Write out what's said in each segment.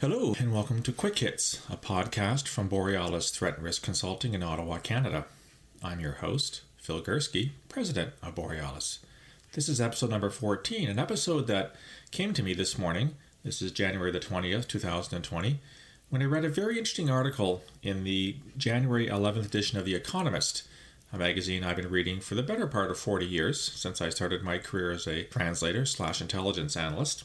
Hello, and welcome to Quick Hits, a podcast from Borealis Threat and Risk Consulting in Ottawa, Canada. I'm your host, Phil Gurski, president of Borealis. This is episode number 14, an episode that came to me this morning. This is January the 20th, 2020, when I read a very interesting article in the January 11th edition of The Economist, a magazine I've been reading for the better part of 40 years since I started my career as a translator slash intelligence analyst.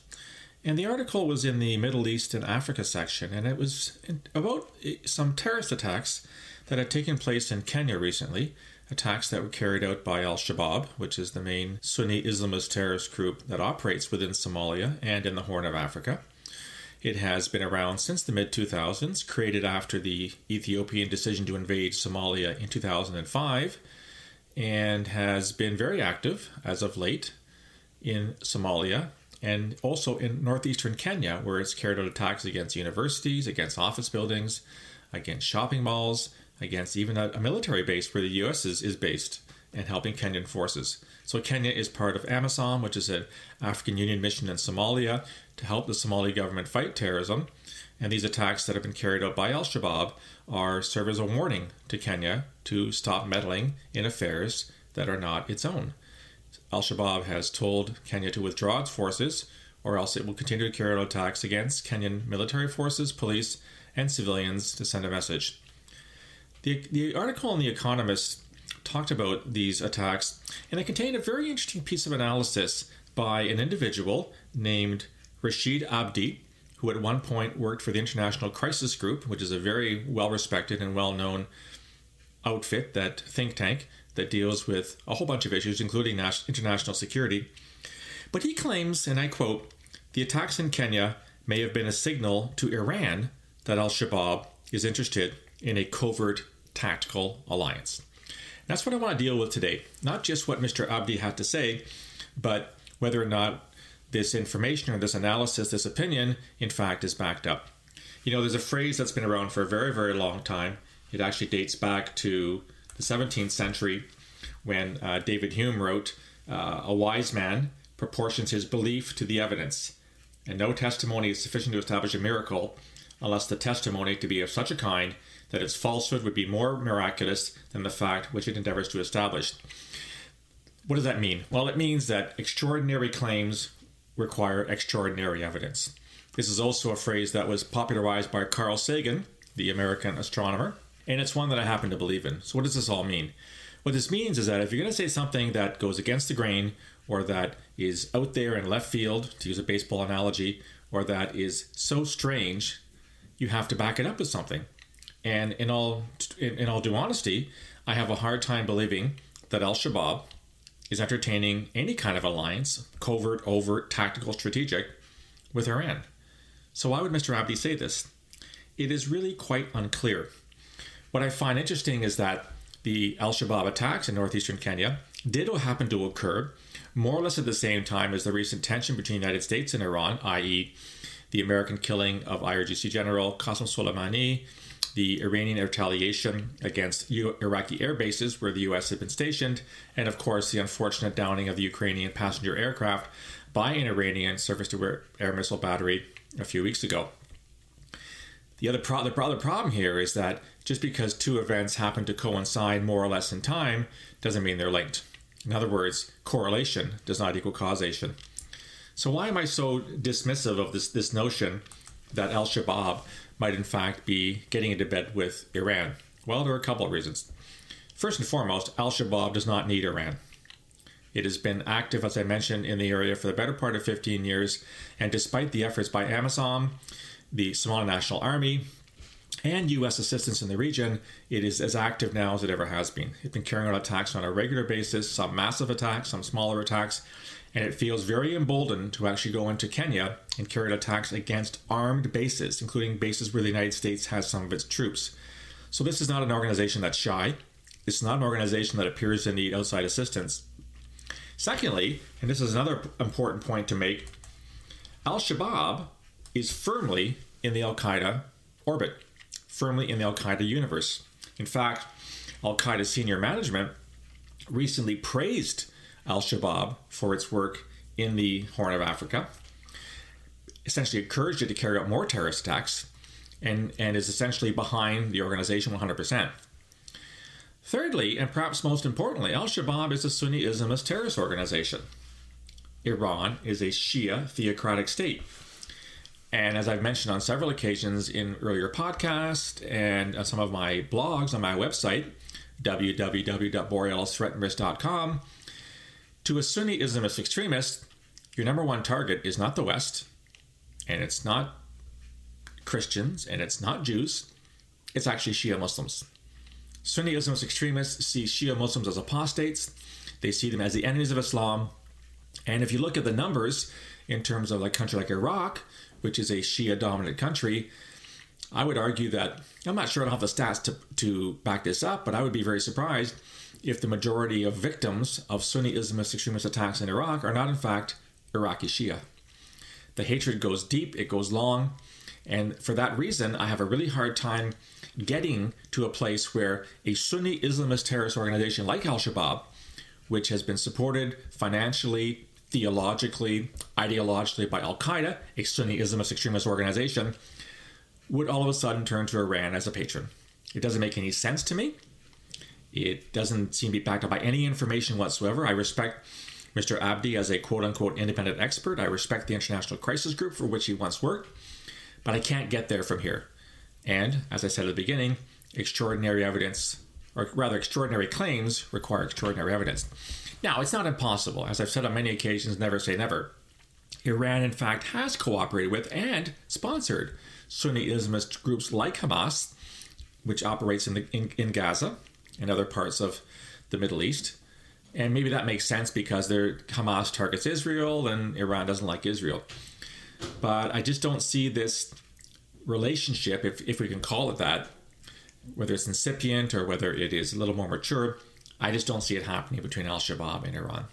And the article was in the Middle East and Africa section, and it was about eh, some terrorist attacks that had taken place in Kenya recently. Attacks that were carried out by Al Shabaab, which is the main Sunni Islamist terrorist group that operates within Somalia and in the Horn of Africa. It has been around since the mid 2000s, created after the Ethiopian decision to invade Somalia in 2005, and has been very active as of late in Somalia and also in northeastern Kenya, where it's carried out attacks against universities, against office buildings, against shopping malls, against even a, a military base where the U.S. is, is based and helping Kenyan forces. So Kenya is part of AMISOM, which is an African Union mission in Somalia to help the Somali government fight terrorism. And these attacks that have been carried out by Al Shabaab are serve as a warning to Kenya to stop meddling in affairs that are not its own. Al Shabaab has told Kenya to withdraw its forces, or else it will continue to carry out attacks against Kenyan military forces, police, and civilians to send a message. The, the article in The Economist talked about these attacks, and it contained a very interesting piece of analysis by an individual named Rashid Abdi, who at one point worked for the International Crisis Group, which is a very well respected and well known outfit, that think tank that deals with a whole bunch of issues, including international security. But he claims, and I quote, the attacks in Kenya may have been a signal to Iran that al Shabaab is interested in a covert tactical alliance. That's what I want to deal with today. Not just what Mr. Abdi had to say, but whether or not this information or this analysis, this opinion, in fact, is backed up. You know, there's a phrase that's been around for a very, very long time. It actually dates back to the 17th century when uh, David Hume wrote, uh, A wise man proportions his belief to the evidence, and no testimony is sufficient to establish a miracle unless the testimony to be of such a kind that its falsehood would be more miraculous than the fact which it endeavors to establish. What does that mean? Well, it means that extraordinary claims require extraordinary evidence. This is also a phrase that was popularized by Carl Sagan, the American astronomer, and it's one that I happen to believe in. So, what does this all mean? What this means is that if you're going to say something that goes against the grain, or that is out there in left field, to use a baseball analogy, or that is so strange, you have to back it up with something. And in all in, in all due honesty, I have a hard time believing that Al Shabaab is entertaining any kind of alliance, covert, overt, tactical, strategic, with Iran. So why would Mr. Abdi say this? It is really quite unclear. What I find interesting is that the Al Shabaab attacks in northeastern Kenya did happen to occur more or less at the same time as the recent tension between the United States and Iran, i.e., the American killing of IRGC General Qasem Soleimani, the Iranian retaliation against Iraqi air bases where the U.S. had been stationed, and of course the unfortunate downing of the Ukrainian passenger aircraft by an Iranian surface to air missile battery a few weeks ago. The other, pro- the other problem here is that just because two events happen to coincide more or less in time doesn't mean they're linked. In other words, correlation does not equal causation. So why am I so dismissive of this, this notion that Al Shabaab might in fact be getting into bed with Iran? Well, there are a couple of reasons. First and foremost, Al Shabaab does not need Iran. It has been active, as I mentioned, in the area for the better part of 15 years, and despite the efforts by AMISOM, the Somali National Army, and U.S. assistance in the region, it is as active now as it ever has been. It's been carrying out attacks on a regular basis, some massive attacks, some smaller attacks, and it feels very emboldened to actually go into Kenya and carry out attacks against armed bases, including bases where the United States has some of its troops. So this is not an organization that's shy. It's not an organization that appears to need outside assistance. Secondly, and this is another important point to make, Al Shabaab is firmly in the Al Qaeda orbit firmly in the Al Qaeda universe. In fact, Al Qaeda senior management recently praised Al Shabaab for its work in the Horn of Africa. essentially encouraged it to carry out more terrorist attacks and, and is essentially behind the organization 100%. Thirdly, and perhaps most importantly, Al Shabaab is a Sunni Islamist terrorist organization. Iran is a Shia theocratic state. And as I've mentioned on several occasions in earlier podcasts and some of my blogs on my website, www.borealisthreatandrisk.com, to a Sunni Islamist extremist, your number one target is not the West, and it's not Christians, and it's not Jews, it's actually Shia Muslims. Sunni Islamist extremists see Shia Muslims as apostates, they see them as the enemies of Islam. And if you look at the numbers in terms of a country like Iraq, which is a Shia dominant country, I would argue that I'm not sure I don't have the stats to, to back this up, but I would be very surprised if the majority of victims of Sunni Islamist extremist attacks in Iraq are not, in fact, Iraqi Shia. The hatred goes deep, it goes long, and for that reason, I have a really hard time getting to a place where a Sunni Islamist terrorist organization like Al Shabaab, which has been supported financially, theologically, ideologically by Al Qaeda, a Sunni Islamist extremist organization, would all of a sudden turn to Iran as a patron. It doesn't make any sense to me. It doesn't seem to be backed up by any information whatsoever. I respect Mr. Abdi as a quote unquote independent expert. I respect the International Crisis Group for which he once worked, but I can't get there from here. And, as I said at the beginning, extraordinary evidence, or rather, extraordinary claims require extraordinary evidence. Now, it's not impossible. As I've said on many occasions, never say never. Iran, in fact, has cooperated with and sponsored Sunni Islamist groups like Hamas, which operates in, the, in, in Gaza and other parts of the Middle East. And maybe that makes sense because Hamas targets Israel and Iran doesn't like Israel. But I just don't see this relationship, if, if we can call it that, whether it's incipient or whether it is a little more mature, I just don't see it happening between Al Shabaab and Iran.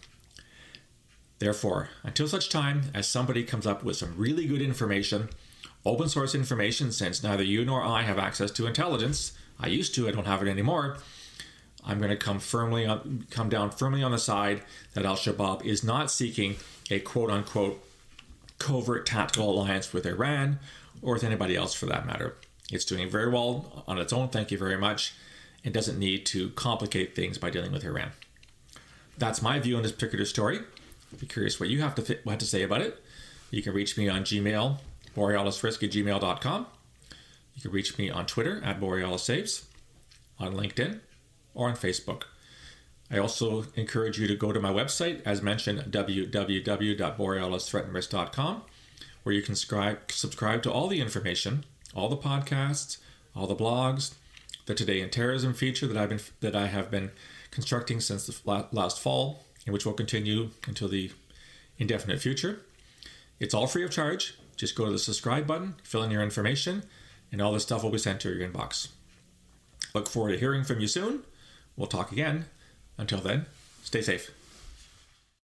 Therefore, until such time as somebody comes up with some really good information, open source information, since neither you nor I have access to intelligence, I used to, I don't have it anymore. I'm going to come firmly on, come down firmly on the side that Al Shabaab is not seeking a quote unquote covert tactical alliance with Iran or with anybody else for that matter. It's doing very well on its own, thank you very much, and doesn't need to complicate things by dealing with Iran. That's my view on this particular story. I'd be curious what you have to, th- have to say about it. You can reach me on Gmail, borealisrisk at gmail.com. You can reach me on Twitter at borealissaves, on LinkedIn, or on Facebook. I also encourage you to go to my website, as mentioned, www.borealisthreatandrisk.com where you can subscribe to all the information, all the podcasts, all the blogs, the Today in Terrorism feature that I've been that I have been constructing since the last fall, and which will continue until the indefinite future. It's all free of charge. Just go to the subscribe button, fill in your information, and all this stuff will be sent to your inbox. Look forward to hearing from you soon. We'll talk again. Until then, stay safe.